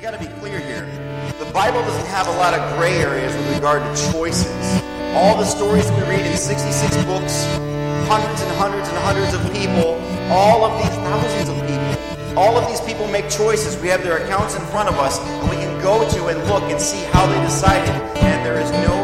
we got to be clear here. The Bible doesn't have a lot of gray areas with regard to choices. All the stories we read in 66 books, hundreds and hundreds and hundreds of people, all of these thousands of people, all of these people make choices. We have their accounts in front of us, and we can go to and look and see how they decided. And there is no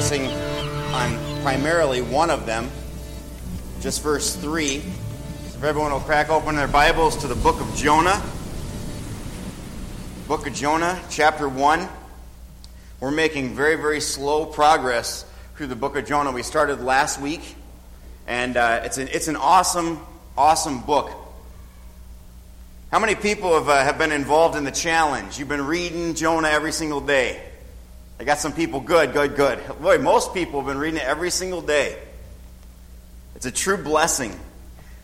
focusing on primarily one of them, just verse 3. So if everyone will crack open their Bibles to the book of Jonah. Book of Jonah, chapter 1. We're making very, very slow progress through the book of Jonah. We started last week, and uh, it's, an, it's an awesome, awesome book. How many people have, uh, have been involved in the challenge? You've been reading Jonah every single day. I got some people. Good, good, good. Boy, most people have been reading it every single day. It's a true blessing.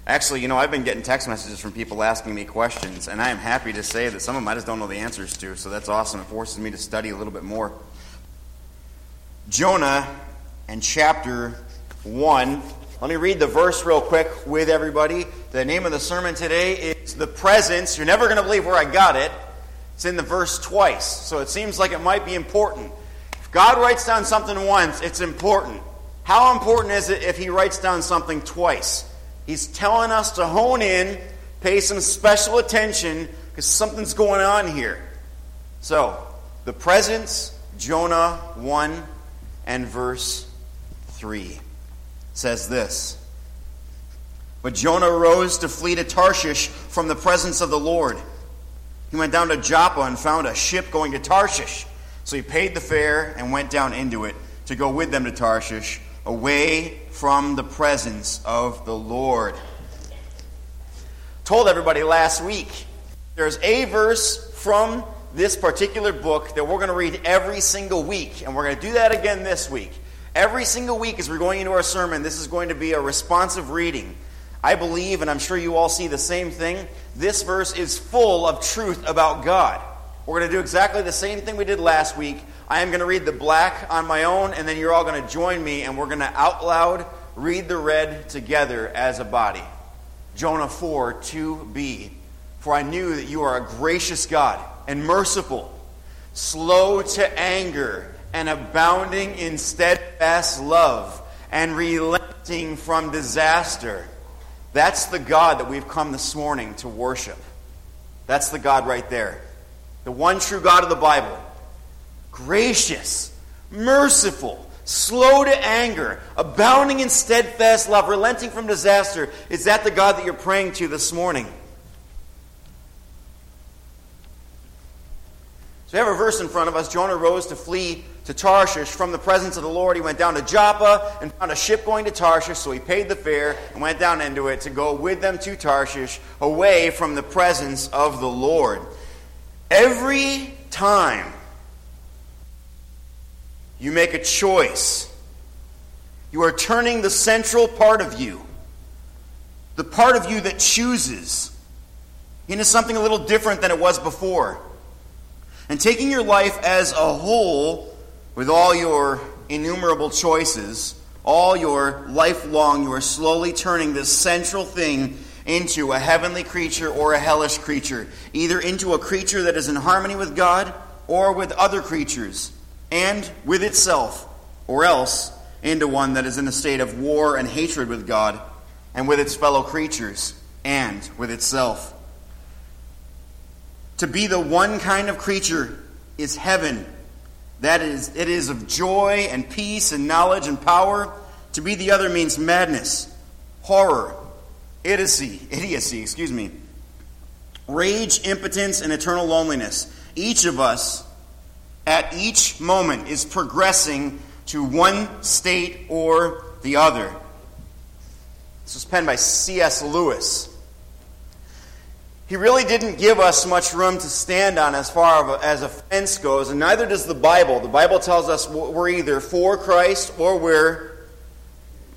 Actually, you know, I've been getting text messages from people asking me questions, and I am happy to say that some of them I just don't know the answers to, so that's awesome. It forces me to study a little bit more. Jonah and chapter 1. Let me read the verse real quick with everybody. The name of the sermon today is The Presence. You're never going to believe where I got it. It's in the verse twice, so it seems like it might be important. God writes down something once, it's important. How important is it if He writes down something twice? He's telling us to hone in, pay some special attention, because something's going on here. So, the presence, Jonah 1 and verse 3 says this But Jonah rose to flee to Tarshish from the presence of the Lord. He went down to Joppa and found a ship going to Tarshish. So he paid the fare and went down into it to go with them to Tarshish, away from the presence of the Lord. Told everybody last week there's a verse from this particular book that we're going to read every single week, and we're going to do that again this week. Every single week as we're going into our sermon, this is going to be a responsive reading. I believe, and I'm sure you all see the same thing, this verse is full of truth about God. We're going to do exactly the same thing we did last week. I am going to read the black on my own, and then you're all going to join me, and we're going to out loud read the red together as a body. Jonah 4 2b. For I knew that you are a gracious God and merciful, slow to anger, and abounding in steadfast love, and relenting from disaster. That's the God that we've come this morning to worship. That's the God right there. The one true God of the Bible. Gracious, merciful, slow to anger, abounding in steadfast love, relenting from disaster. Is that the God that you're praying to this morning? So we have a verse in front of us. Jonah rose to flee to Tarshish from the presence of the Lord. He went down to Joppa and found a ship going to Tarshish, so he paid the fare and went down into it to go with them to Tarshish, away from the presence of the Lord. Every time you make a choice, you are turning the central part of you, the part of you that chooses, into something a little different than it was before. And taking your life as a whole, with all your innumerable choices, all your life long, you are slowly turning this central thing into a heavenly creature or a hellish creature, either into a creature that is in harmony with God or with other creatures and with itself, or else into one that is in a state of war and hatred with God and with its fellow creatures and with itself. To be the one kind of creature is heaven. That is, it is of joy and peace and knowledge and power. To be the other means madness, horror, idiocy, idiocy, excuse me, rage, impotence, and eternal loneliness. Each of us, at each moment, is progressing to one state or the other. This was penned by C.S. Lewis. He really didn't give us much room to stand on as far as a fence goes, and neither does the Bible. The Bible tells us we're either for Christ or we're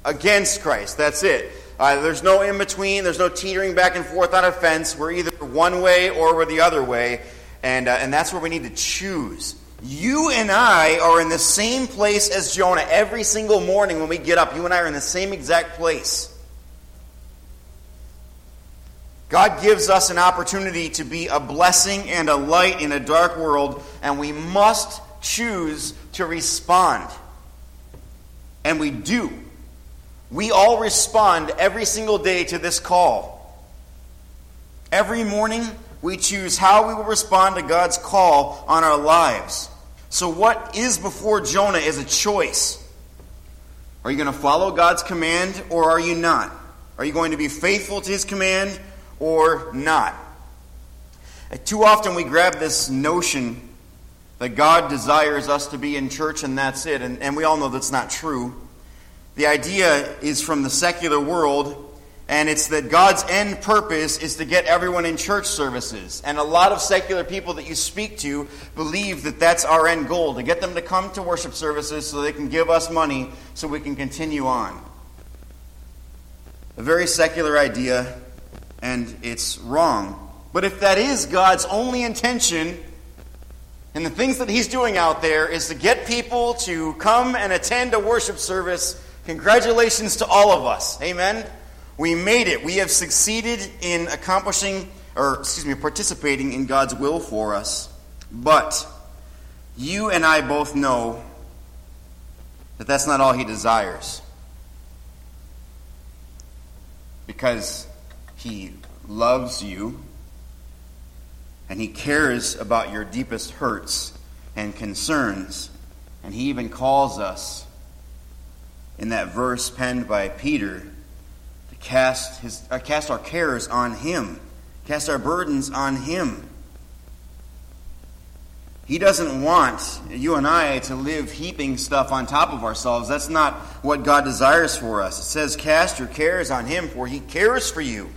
against Christ. That's it. Uh, there's no in between. There's no teetering back and forth on a fence. We're either one way or we're the other way, and uh, and that's where we need to choose. You and I are in the same place as Jonah every single morning when we get up. You and I are in the same exact place. God gives us an opportunity to be a blessing and a light in a dark world, and we must choose to respond. And we do. We all respond every single day to this call. Every morning, we choose how we will respond to God's call on our lives. So, what is before Jonah is a choice. Are you going to follow God's command or are you not? Are you going to be faithful to his command or not. Too often we grab this notion that God desires us to be in church and that's it, and, and we all know that's not true. The idea is from the secular world, and it's that God's end purpose is to get everyone in church services. And a lot of secular people that you speak to believe that that's our end goal to get them to come to worship services so they can give us money so we can continue on. A very secular idea and it's wrong. But if that is God's only intention, and the things that He's doing out there is to get people to come and attend a worship service, congratulations to all of us. Amen? We made it. We have succeeded in accomplishing, or excuse me, participating in God's will for us. But you and I both know that that's not all He desires. Because he loves you, and He cares about your deepest hurts and concerns. And He even calls us in that verse penned by Peter to cast, his, uh, cast our cares on Him, cast our burdens on Him. He doesn't want you and I to live heaping stuff on top of ourselves. That's not what God desires for us. It says, Cast your cares on Him, for He cares for you.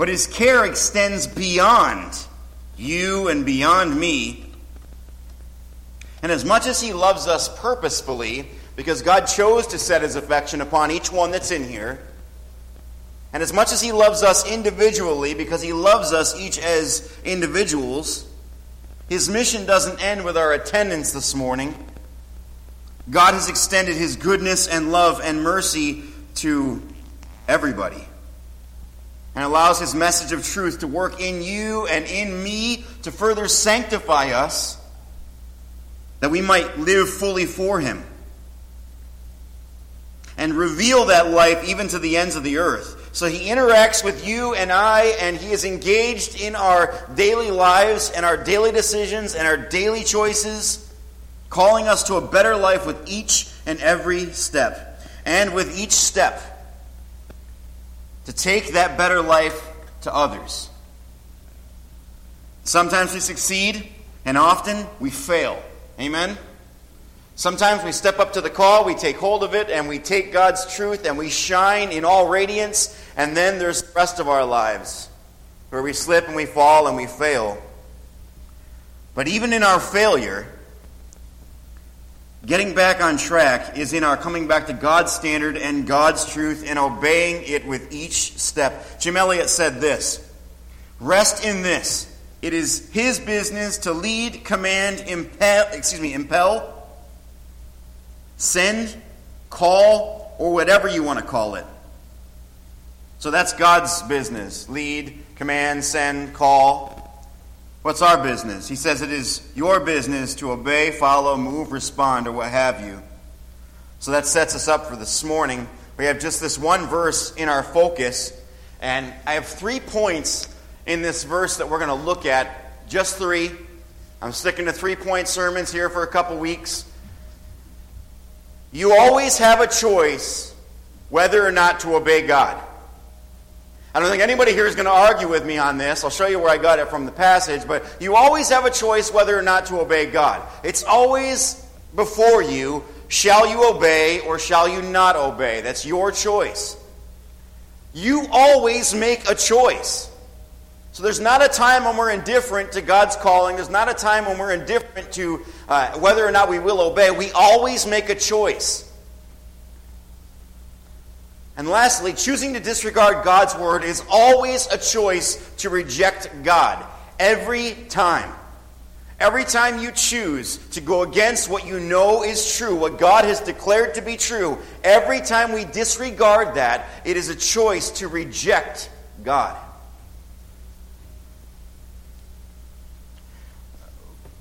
But his care extends beyond you and beyond me. And as much as he loves us purposefully, because God chose to set his affection upon each one that's in here, and as much as he loves us individually, because he loves us each as individuals, his mission doesn't end with our attendance this morning. God has extended his goodness and love and mercy to everybody and allows his message of truth to work in you and in me to further sanctify us that we might live fully for him and reveal that life even to the ends of the earth. So he interacts with you and I, and he is engaged in our daily lives and our daily decisions and our daily choices, calling us to a better life with each and every step. And with each step, to take that better life to others. Sometimes we succeed, and often we fail. Amen? Sometimes we step up to the call, we take hold of it, and we take God's truth and we shine in all radiance, and then there's the rest of our lives where we slip and we fall and we fail. But even in our failure, Getting back on track is in our coming back to God's standard and God's truth and obeying it with each step. Jim Elliot said this Rest in this. It is his business to lead, command, impel, excuse me, impel, send, call, or whatever you want to call it. So that's God's business lead, command, send, call. What's our business? He says it is your business to obey, follow, move, respond, or what have you. So that sets us up for this morning. We have just this one verse in our focus, and I have three points in this verse that we're going to look at. Just three. I'm sticking to three point sermons here for a couple weeks. You always have a choice whether or not to obey God. I don't think anybody here is going to argue with me on this. I'll show you where I got it from the passage, but you always have a choice whether or not to obey God. It's always before you shall you obey or shall you not obey? That's your choice. You always make a choice. So there's not a time when we're indifferent to God's calling. There's not a time when we're indifferent to uh, whether or not we will obey. We always make a choice. And lastly, choosing to disregard God's word is always a choice to reject God. Every time. Every time you choose to go against what you know is true, what God has declared to be true, every time we disregard that, it is a choice to reject God.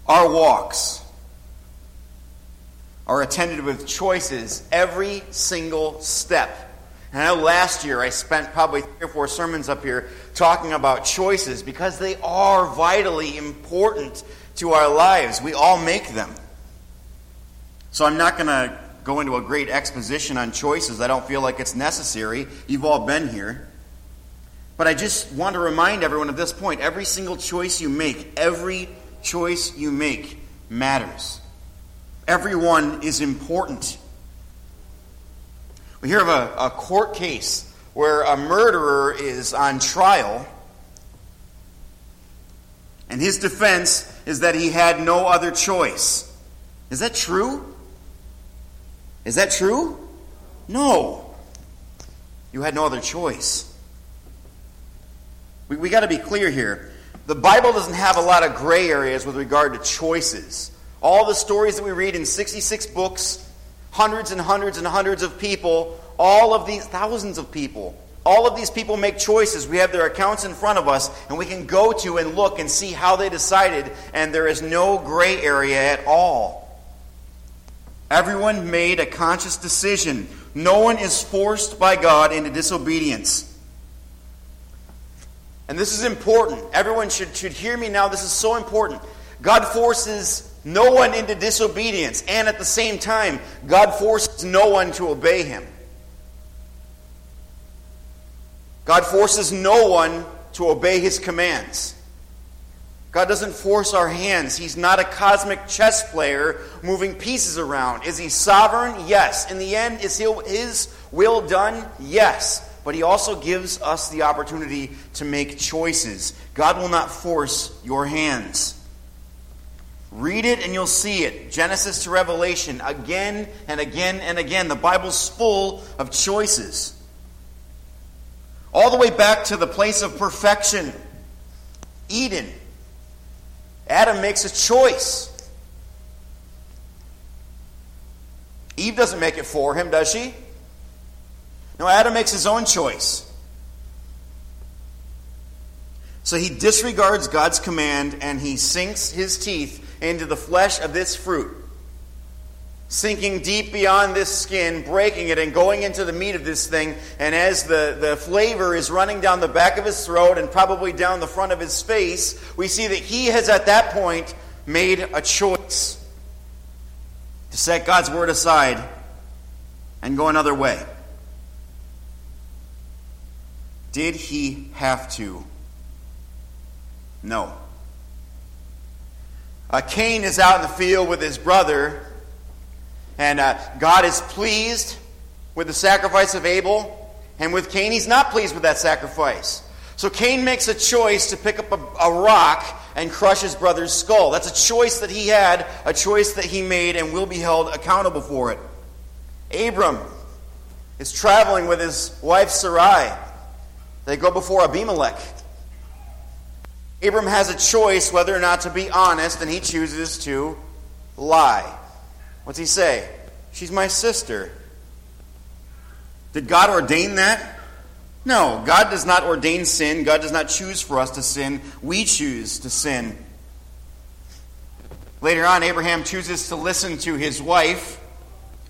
Our walks are attended with choices every single step. And I know last year I spent probably three or four sermons up here talking about choices because they are vitally important to our lives. We all make them. So I'm not going to go into a great exposition on choices. I don't feel like it's necessary. You've all been here. But I just want to remind everyone at this point every single choice you make, every choice you make matters. Everyone is important. We hear of a, a court case where a murderer is on trial, and his defense is that he had no other choice. Is that true? Is that true? No. You had no other choice. We, we got to be clear here. The Bible doesn't have a lot of gray areas with regard to choices. All the stories that we read in 66 books hundreds and hundreds and hundreds of people, all of these, thousands of people. All of these people make choices. We have their accounts in front of us, and we can go to and look and see how they decided, and there is no gray area at all. Everyone made a conscious decision. No one is forced by God into disobedience. And this is important. Everyone should, should hear me now. This is so important. God forces no one into disobedience, and at the same time, God forces no one to obey him. God forces no one to obey his commands. God doesn't force our hands. He's not a cosmic chess player moving pieces around. Is he sovereign? Yes. In the end, is his will done? Yes. But he also gives us the opportunity to make choices. God will not force your hands. Read it and you'll see it. Genesis to Revelation, again and again and again. The Bible's full of choices. All the way back to the place of perfection, Eden. Adam makes a choice. Eve doesn't make it for him, does she? No, Adam makes his own choice. So he disregards God's command and he sinks his teeth into the flesh of this fruit, sinking deep beyond this skin, breaking it, and going into the meat of this thing. And as the, the flavor is running down the back of his throat and probably down the front of his face, we see that he has at that point made a choice to set God's word aside and go another way. Did he have to? No. Uh, Cain is out in the field with his brother, and uh, God is pleased with the sacrifice of Abel, and with Cain, he's not pleased with that sacrifice. So Cain makes a choice to pick up a, a rock and crush his brother's skull. That's a choice that he had, a choice that he made, and will be held accountable for it. Abram is traveling with his wife Sarai. They go before Abimelech. Abram has a choice whether or not to be honest, and he chooses to lie. What's he say? She's my sister. Did God ordain that? No, God does not ordain sin. God does not choose for us to sin. We choose to sin. Later on, Abraham chooses to listen to his wife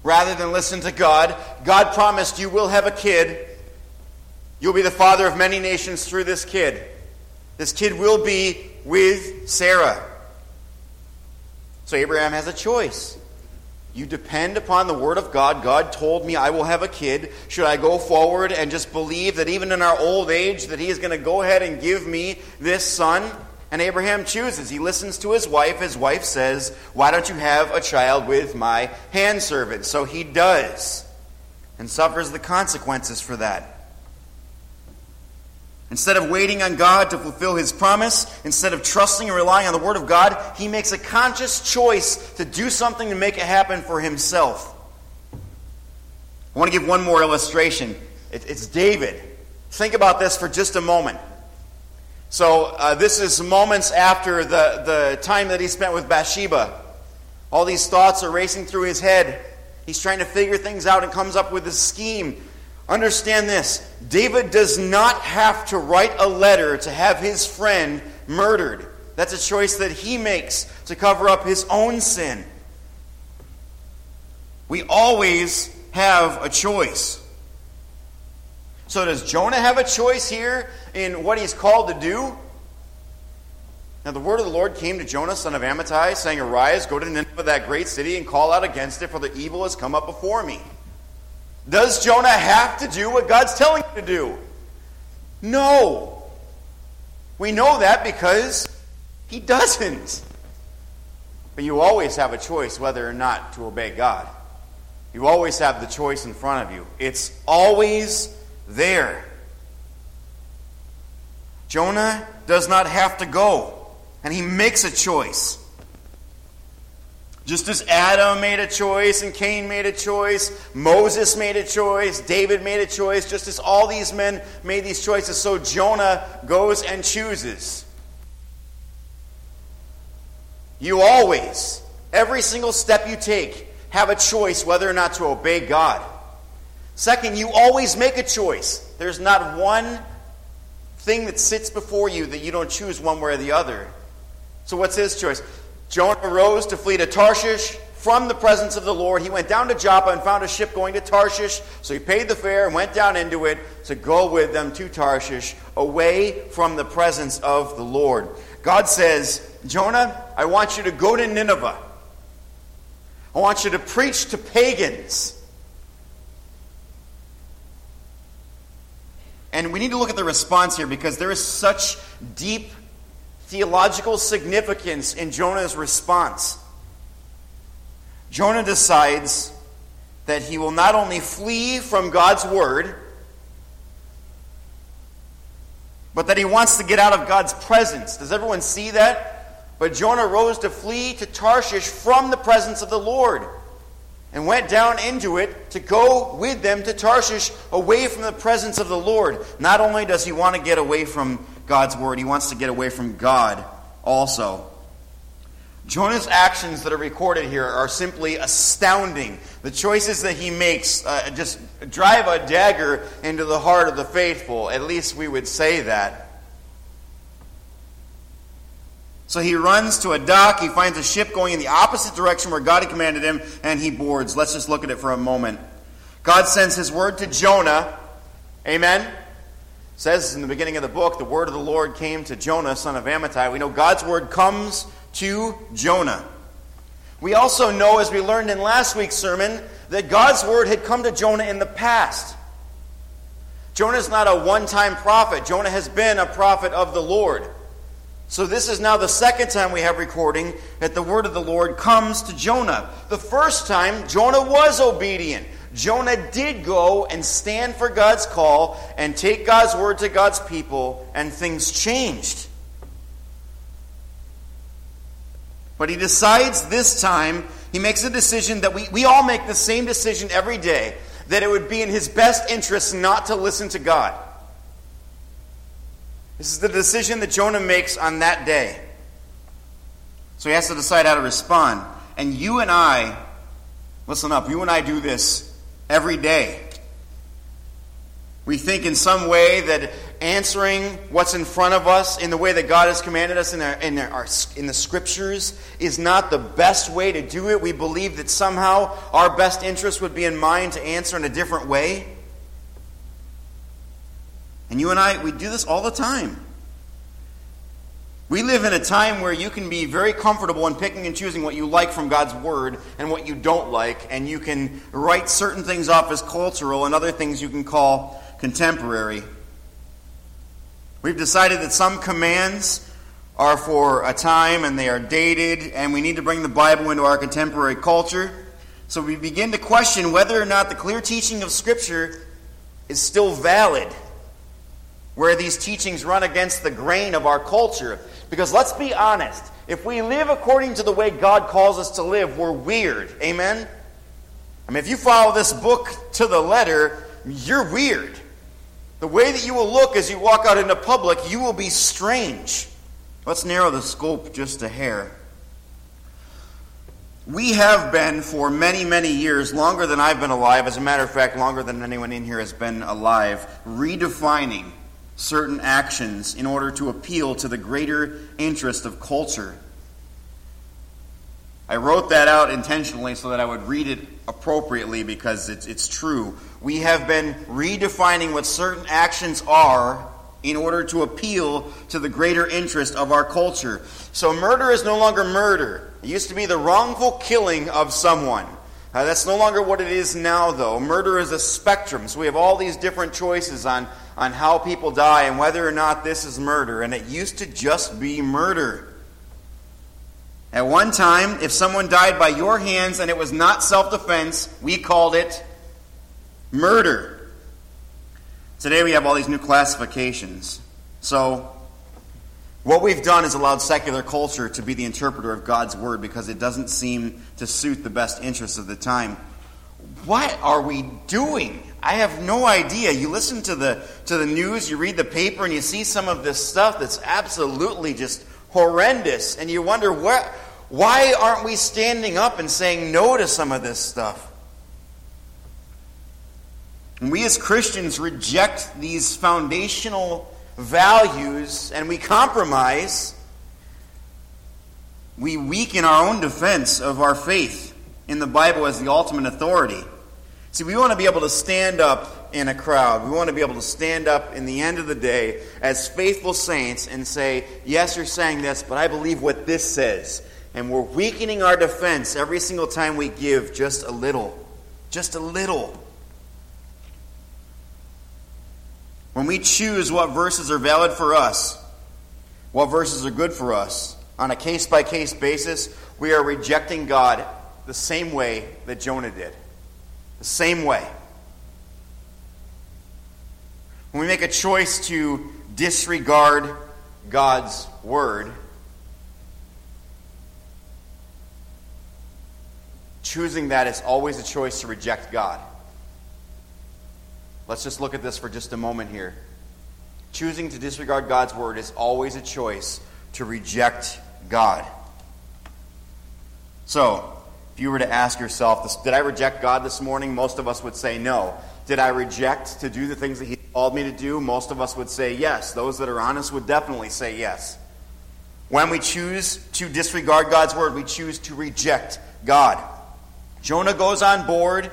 rather than listen to God. God promised, You will have a kid. You'll be the father of many nations through this kid. This kid will be with Sarah. So Abraham has a choice. You depend upon the word of God. God told me I will have a kid. Should I go forward and just believe that even in our old age that he is going to go ahead and give me this son? And Abraham chooses. He listens to his wife. His wife says, Why don't you have a child with my handservant? So he does and suffers the consequences for that. Instead of waiting on God to fulfill his promise, instead of trusting and relying on the word of God, he makes a conscious choice to do something to make it happen for himself. I want to give one more illustration. It's David. Think about this for just a moment. So, uh, this is moments after the, the time that he spent with Bathsheba. All these thoughts are racing through his head. He's trying to figure things out and comes up with a scheme Understand this David does not have to write a letter to have his friend murdered. That's a choice that he makes to cover up his own sin. We always have a choice. So, does Jonah have a choice here in what he's called to do? Now, the word of the Lord came to Jonah, son of Amittai, saying, Arise, go to the Nineveh, that great city, and call out against it, for the evil has come up before me. Does Jonah have to do what God's telling him to do? No. We know that because he doesn't. But you always have a choice whether or not to obey God. You always have the choice in front of you. It's always there. Jonah does not have to go, and he makes a choice. Just as Adam made a choice and Cain made a choice, Moses made a choice, David made a choice, just as all these men made these choices, so Jonah goes and chooses. You always, every single step you take, have a choice whether or not to obey God. Second, you always make a choice. There's not one thing that sits before you that you don't choose one way or the other. So, what's his choice? Jonah arose to flee to Tarshish from the presence of the Lord. He went down to Joppa and found a ship going to Tarshish. So he paid the fare and went down into it to go with them to Tarshish, away from the presence of the Lord. God says, Jonah, I want you to go to Nineveh. I want you to preach to pagans. And we need to look at the response here because there is such deep theological significance in Jonah's response. Jonah decides that he will not only flee from God's word, but that he wants to get out of God's presence. Does everyone see that? But Jonah rose to flee to Tarshish from the presence of the Lord and went down into it to go with them to Tarshish away from the presence of the Lord. Not only does he want to get away from God's word, he wants to get away from God also. Jonah's actions that are recorded here are simply astounding. The choices that he makes uh, just drive a dagger into the heart of the faithful. At least we would say that. So he runs to a dock. He finds a ship going in the opposite direction where God had commanded him, and he boards. Let's just look at it for a moment. God sends his word to Jonah. Amen says in the beginning of the book, the word of the Lord came to Jonah, son of Amittai. We know God's word comes to Jonah. We also know, as we learned in last week's sermon, that God's word had come to Jonah in the past. Jonah is not a one time prophet, Jonah has been a prophet of the Lord. So, this is now the second time we have recording that the word of the Lord comes to Jonah. The first time, Jonah was obedient. Jonah did go and stand for God's call and take God's word to God's people, and things changed. But he decides this time, he makes a decision that we, we all make the same decision every day that it would be in his best interest not to listen to God. This is the decision that Jonah makes on that day. So he has to decide how to respond. And you and I, listen up, you and I do this every day. We think in some way that answering what's in front of us in the way that God has commanded us in, our, in, our, in the scriptures is not the best way to do it. We believe that somehow our best interest would be in mind to answer in a different way. And you and I, we do this all the time. We live in a time where you can be very comfortable in picking and choosing what you like from God's Word and what you don't like, and you can write certain things off as cultural and other things you can call contemporary. We've decided that some commands are for a time and they are dated, and we need to bring the Bible into our contemporary culture. So we begin to question whether or not the clear teaching of Scripture is still valid, where these teachings run against the grain of our culture. Because let's be honest, if we live according to the way God calls us to live, we're weird. Amen? I mean, if you follow this book to the letter, you're weird. The way that you will look as you walk out into public, you will be strange. Let's narrow the scope just a hair. We have been for many, many years, longer than I've been alive, as a matter of fact, longer than anyone in here has been alive, redefining certain actions in order to appeal to the greater interest of culture. I wrote that out intentionally so that I would read it appropriately because it's, it's true. We have been redefining what certain actions are in order to appeal to the greater interest of our culture. So, murder is no longer murder. It used to be the wrongful killing of someone. Uh, that's no longer what it is now, though. Murder is a spectrum. So, we have all these different choices on on how people die and whether or not this is murder, and it used to just be murder. At one time, if someone died by your hands and it was not self defense, we called it murder. Today we have all these new classifications. So, what we've done is allowed secular culture to be the interpreter of God's word because it doesn't seem to suit the best interests of the time. What are we doing? I have no idea. You listen to the to the news, you read the paper, and you see some of this stuff that's absolutely just horrendous, and you wonder where, why aren't we standing up and saying no to some of this stuff? And we as Christians reject these foundational values and we compromise. We weaken our own defense of our faith in the Bible as the ultimate authority. See, we want to be able to stand up in a crowd. We want to be able to stand up in the end of the day as faithful saints and say, Yes, you're saying this, but I believe what this says. And we're weakening our defense every single time we give just a little. Just a little. When we choose what verses are valid for us, what verses are good for us, on a case by case basis, we are rejecting God the same way that Jonah did. The same way. When we make a choice to disregard God's word, choosing that is always a choice to reject God. Let's just look at this for just a moment here. Choosing to disregard God's word is always a choice to reject God. So, if you were to ask yourself, did I reject God this morning? Most of us would say no. Did I reject to do the things that He called me to do? Most of us would say yes. Those that are honest would definitely say yes. When we choose to disregard God's word, we choose to reject God. Jonah goes on board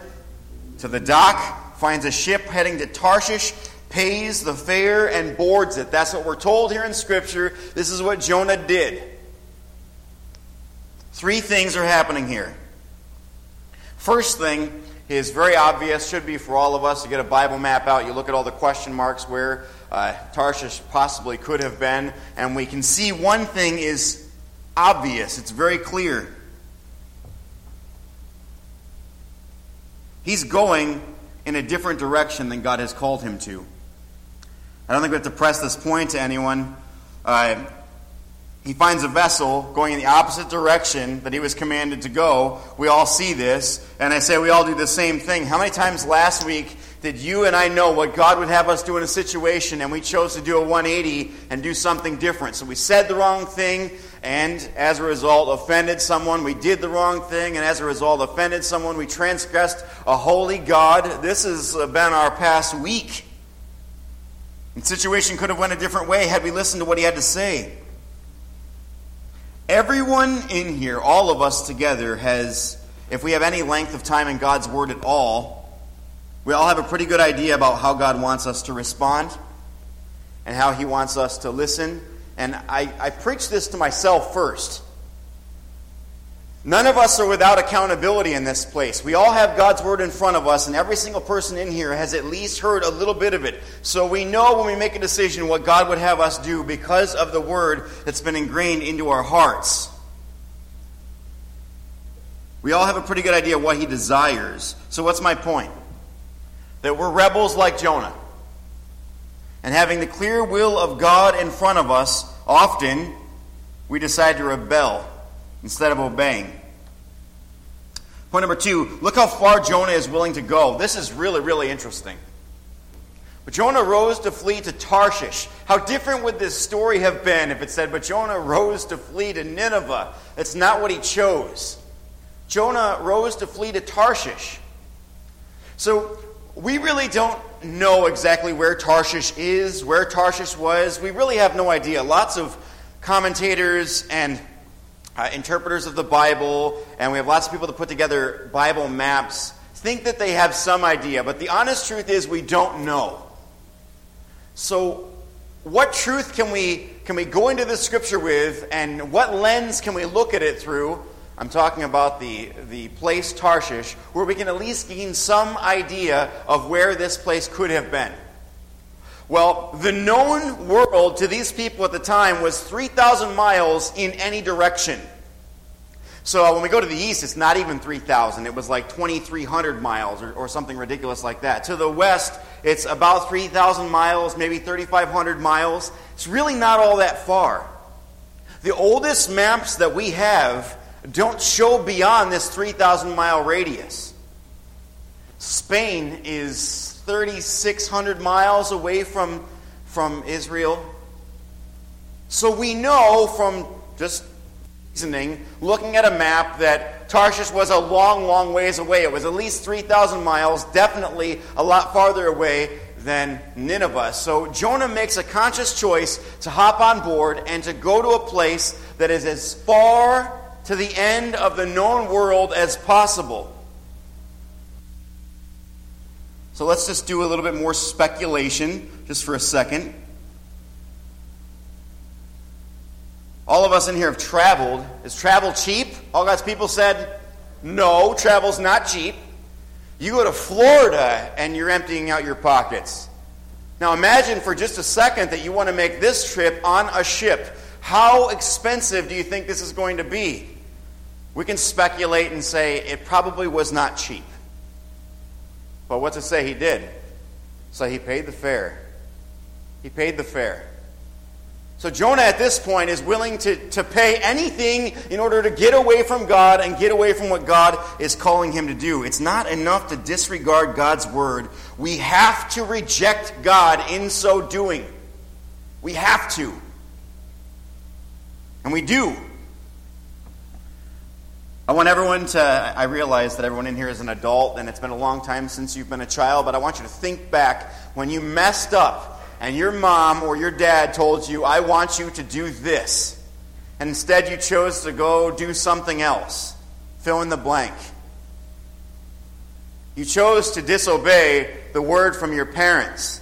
to the dock, finds a ship heading to Tarshish, pays the fare, and boards it. That's what we're told here in Scripture. This is what Jonah did. Three things are happening here. First thing is very obvious, should be for all of us. You get a Bible map out, you look at all the question marks where uh, Tarshish possibly could have been, and we can see one thing is obvious, it's very clear. He's going in a different direction than God has called him to. I don't think we have to press this point to anyone. Uh, he finds a vessel going in the opposite direction that he was commanded to go. We all see this, and I say we all do the same thing. How many times last week did you and I know what God would have us do in a situation, and we chose to do a 180 and do something different? So we said the wrong thing, and as a result, offended someone. We did the wrong thing, and as a result, offended someone. We transgressed a holy God. This has been our past week. The situation could have went a different way had we listened to what he had to say. Everyone in here, all of us together, has, if we have any length of time in God's Word at all, we all have a pretty good idea about how God wants us to respond and how He wants us to listen. And I, I preach this to myself first. None of us are without accountability in this place. We all have God's Word in front of us, and every single person in here has at least heard a little bit of it. So we know when we make a decision what God would have us do because of the Word that's been ingrained into our hearts. We all have a pretty good idea what He desires. So, what's my point? That we're rebels like Jonah. And having the clear will of God in front of us, often we decide to rebel instead of obeying. Point number two look how far Jonah is willing to go. This is really, really interesting. But Jonah rose to flee to Tarshish. How different would this story have been if it said, But Jonah rose to flee to Nineveh? That's not what he chose. Jonah rose to flee to Tarshish. So we really don't know exactly where Tarshish is, where Tarshish was. We really have no idea. Lots of commentators and uh, interpreters of the Bible, and we have lots of people that put together Bible maps, think that they have some idea, but the honest truth is we don't know. So, what truth can we, can we go into the scripture with, and what lens can we look at it through? I'm talking about the, the place Tarshish, where we can at least gain some idea of where this place could have been. Well, the known world to these people at the time was 3,000 miles in any direction. So when we go to the east, it's not even 3,000. It was like 2,300 miles or, or, something ridiculous like that. To the west, it's about 3,000 miles, maybe 3,500 miles. It's really not all that far. The oldest maps that we have don't show beyond this 3,000 mile radius. Spain is 3,600 miles away from, from Israel. So we know from just reasoning, looking at a map, that Tarshish was a long, long ways away. It was at least 3,000 miles, definitely a lot farther away than Nineveh. So Jonah makes a conscious choice to hop on board and to go to a place that is as far to the end of the known world as possible. So let's just do a little bit more speculation just for a second. All of us in here have traveled. Is travel cheap? All God's people said, no, travel's not cheap. You go to Florida and you're emptying out your pockets. Now imagine for just a second that you want to make this trip on a ship. How expensive do you think this is going to be? We can speculate and say it probably was not cheap. But what's it say he did? So he paid the fare. He paid the fare. So Jonah at this point is willing to, to pay anything in order to get away from God and get away from what God is calling him to do. It's not enough to disregard God's word. We have to reject God in so doing. We have to. And we do. I want everyone to, I realize that everyone in here is an adult and it's been a long time since you've been a child, but I want you to think back when you messed up and your mom or your dad told you, I want you to do this. And instead you chose to go do something else. Fill in the blank. You chose to disobey the word from your parents.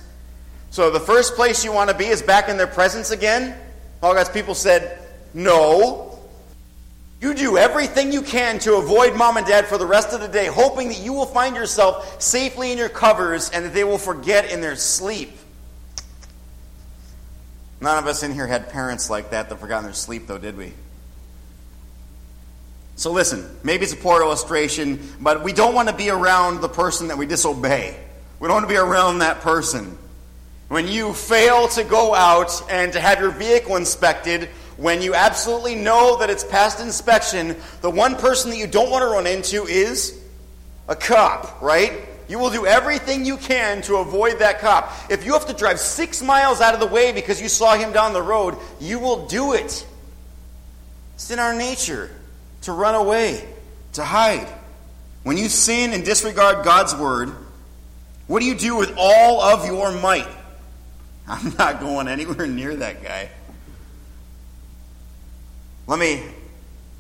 So the first place you want to be is back in their presence again? All God's people said, No. You do everything you can to avoid mom and dad for the rest of the day, hoping that you will find yourself safely in your covers and that they will forget in their sleep. None of us in here had parents like that that forgot in their sleep, though, did we? So listen, maybe it's a poor illustration, but we don't want to be around the person that we disobey. We don't want to be around that person. When you fail to go out and to have your vehicle inspected, when you absolutely know that it's past inspection, the one person that you don't want to run into is a cop, right? You will do everything you can to avoid that cop. If you have to drive six miles out of the way because you saw him down the road, you will do it. It's in our nature to run away, to hide. When you sin and disregard God's word, what do you do with all of your might? I'm not going anywhere near that guy. Let me,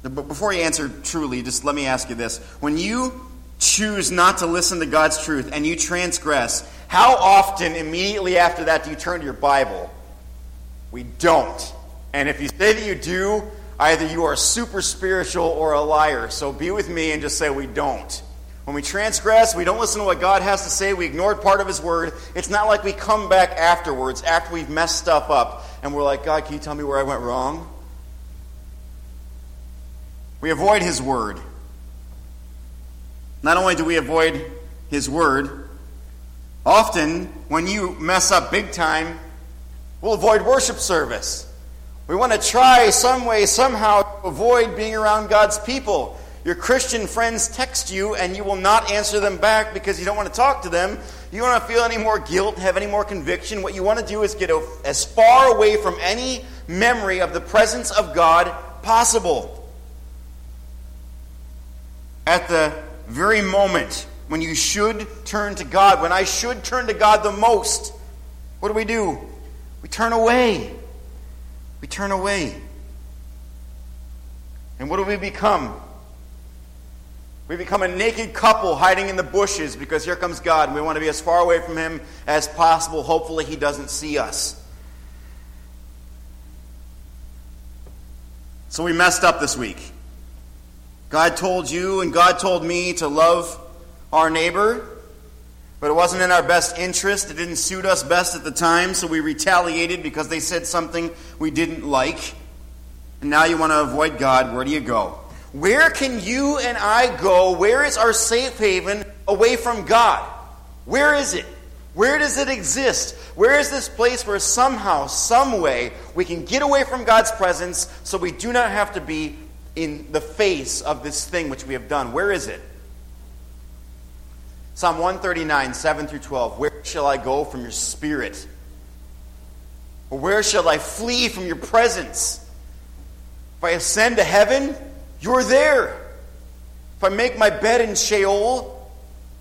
before you answer truly, just let me ask you this. When you choose not to listen to God's truth and you transgress, how often immediately after that do you turn to your Bible? We don't. And if you say that you do, either you are super spiritual or a liar. So be with me and just say we don't. When we transgress, we don't listen to what God has to say, we ignored part of His Word. It's not like we come back afterwards, after we've messed stuff up, and we're like, God, can you tell me where I went wrong? We avoid His Word. Not only do we avoid His Word, often when you mess up big time, we'll avoid worship service. We want to try some way, somehow, to avoid being around God's people. Your Christian friends text you and you will not answer them back because you don't want to talk to them. You don't want to feel any more guilt, have any more conviction. What you want to do is get as far away from any memory of the presence of God possible. At the very moment when you should turn to God, when I should turn to God the most, what do we do? We turn away. We turn away. And what do we become? We become a naked couple hiding in the bushes because here comes God and we want to be as far away from Him as possible. Hopefully, He doesn't see us. So we messed up this week. God told you and God told me to love our neighbor, but it wasn't in our best interest. It didn't suit us best at the time, so we retaliated because they said something we didn't like. And now you want to avoid God. Where do you go? Where can you and I go? Where is our safe haven away from God? Where is it? Where does it exist? Where is this place where somehow, some way, we can get away from God's presence so we do not have to be in the face of this thing which we have done? Where is it? Psalm 139, 7 through 12. Where shall I go from your spirit? Or where shall I flee from your presence? If I ascend to heaven, you're there. If I make my bed in Sheol,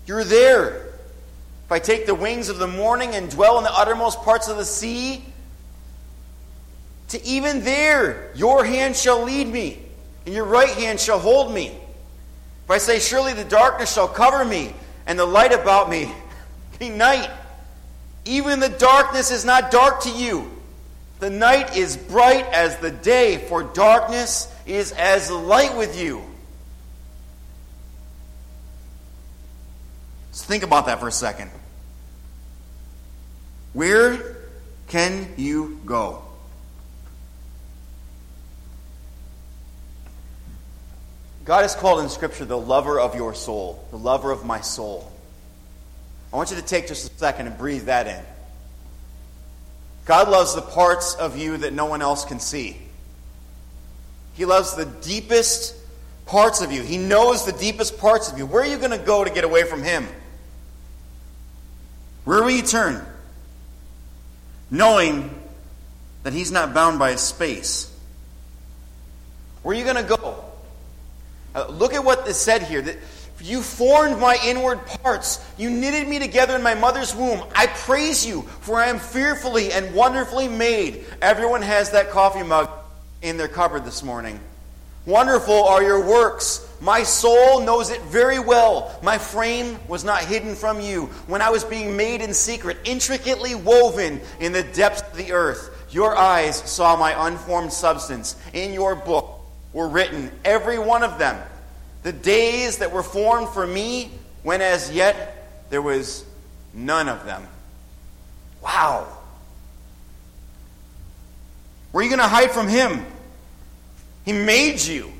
you're there. If I take the wings of the morning and dwell in the uttermost parts of the sea, to even there your hand shall lead me, and your right hand shall hold me. If I say, Surely the darkness shall cover me, and the light about me be night, even the darkness is not dark to you. The night is bright as the day, for darkness is as light with you. So think about that for a second. Where can you go? God is called in Scripture the lover of your soul, the lover of my soul. I want you to take just a second and breathe that in. God loves the parts of you that no one else can see. He loves the deepest parts of you. He knows the deepest parts of you. Where are you going to go to get away from Him? Where will you turn? Knowing that He's not bound by space. Where are you going to go? Uh, look at what is said here. That you formed my inward parts. You knitted me together in my mother's womb. I praise you, for I am fearfully and wonderfully made. Everyone has that coffee mug in their cupboard this morning. Wonderful are your works. My soul knows it very well. My frame was not hidden from you when I was being made in secret, intricately woven in the depths of the earth. Your eyes saw my unformed substance. In your book were written, every one of them, the days that were formed for me, when as yet there was none of them. Wow. Where are you going to hide from Him? He made you.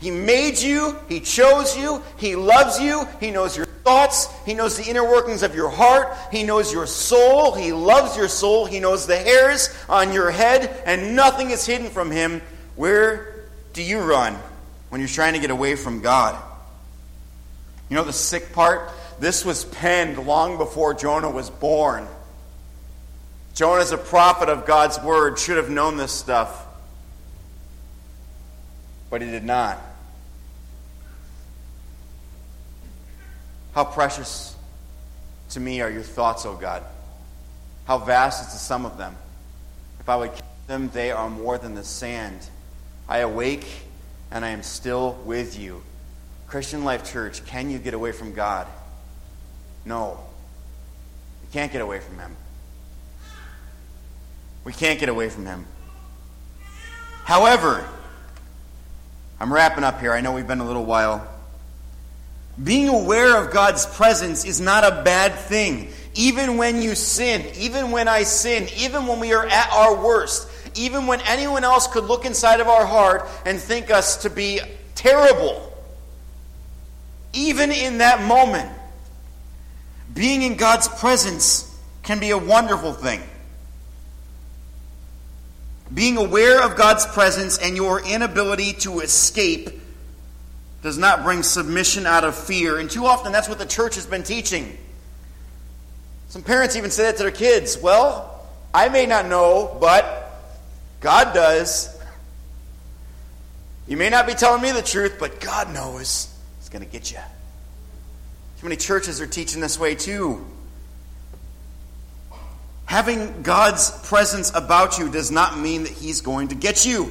He made you. He chose you. He loves you. He knows your thoughts. He knows the inner workings of your heart. He knows your soul. He loves your soul. He knows the hairs on your head, and nothing is hidden from Him. Where do you run when you're trying to get away from God? You know the sick part? This was penned long before Jonah was born. Jonah, as a prophet of God's word, should have known this stuff but he did not. How precious to me are your thoughts, O God. How vast is the sum of them? If I would count them, they are more than the sand. I awake and I am still with you. Christian Life Church, can you get away from God? No. You can't get away from Him. We can't get away from Him. However, I'm wrapping up here. I know we've been a little while. Being aware of God's presence is not a bad thing. Even when you sin, even when I sin, even when we are at our worst, even when anyone else could look inside of our heart and think us to be terrible, even in that moment, being in God's presence can be a wonderful thing. Being aware of God's presence and your inability to escape does not bring submission out of fear. And too often, that's what the church has been teaching. Some parents even say that to their kids. Well, I may not know, but God does. You may not be telling me the truth, but God knows. He's going to get you. Too many churches are teaching this way too. Having God's presence about you does not mean that He's going to get you.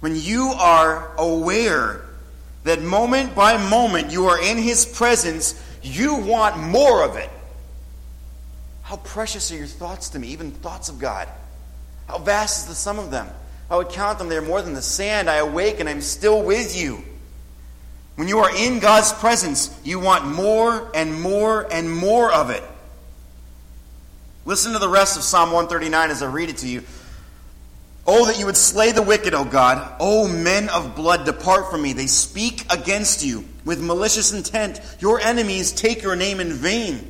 When you are aware that moment by moment you are in His presence, you want more of it. How precious are your thoughts to me, even thoughts of God? How vast is the sum of them? I would count them, they're more than the sand. I awake and I'm still with you. When you are in God's presence, you want more and more and more of it. Listen to the rest of Psalm 139 as I read it to you. Oh, that you would slay the wicked, O God. O men of blood, depart from me. They speak against you with malicious intent. Your enemies take your name in vain.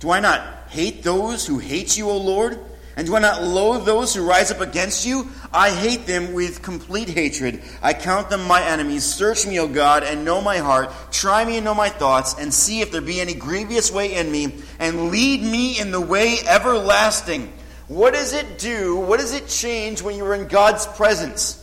Do I not hate those who hate you, O Lord? And do I not loathe those who rise up against you? I hate them with complete hatred. I count them my enemies. Search me, O God, and know my heart. Try me and know my thoughts, and see if there be any grievous way in me, and lead me in the way everlasting. What does it do? What does it change when you're in God's presence?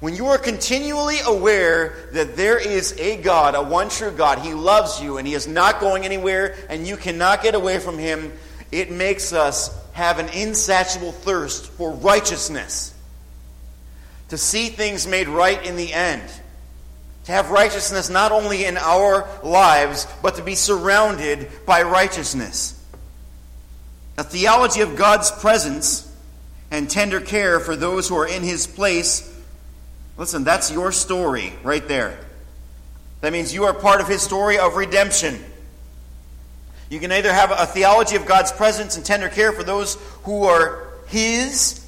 When you are continually aware that there is a God, a one true God, He loves you and He is not going anywhere and you cannot get away from Him, it makes us have an insatiable thirst for righteousness. To see things made right in the end. To have righteousness not only in our lives, but to be surrounded by righteousness. A theology of God's presence and tender care for those who are in His place. Listen, that's your story right there. That means you are part of His story of redemption. You can either have a theology of God's presence and tender care for those who are His,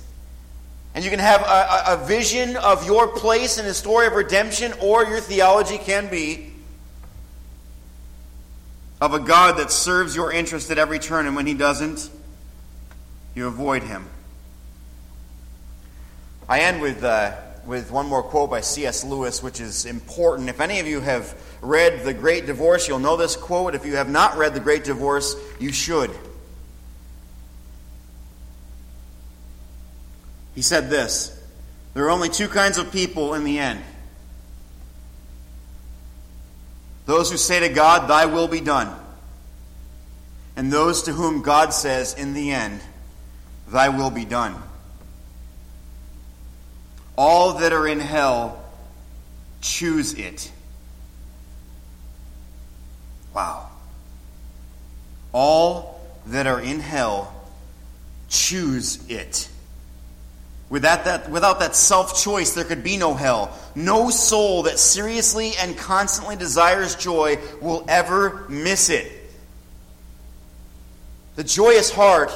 and you can have a, a, vision of your place in the story of redemption, or your theology can be of a God that serves your interest at every turn, and when He doesn't, you avoid Him. I end with, uh, with one more quote by C.S. Lewis, which is important. If any of you have read The Great Divorce, you'll know this quote. If you have not read The Great Divorce, you should. He said this There are only two kinds of people in the end those who say to God, Thy will be done, and those to whom God says, In the end, Thy will be done. All that are in hell choose it. Wow. All that are in hell choose it. Without that, without that self choice, there could be no hell. No soul that seriously and constantly desires joy will ever miss it. The joyous heart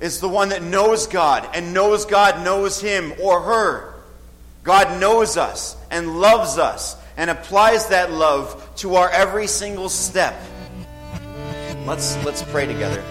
is the one that knows God and knows God knows him or her. God knows us and loves us and applies that love to our every single step. Let's, let's pray together.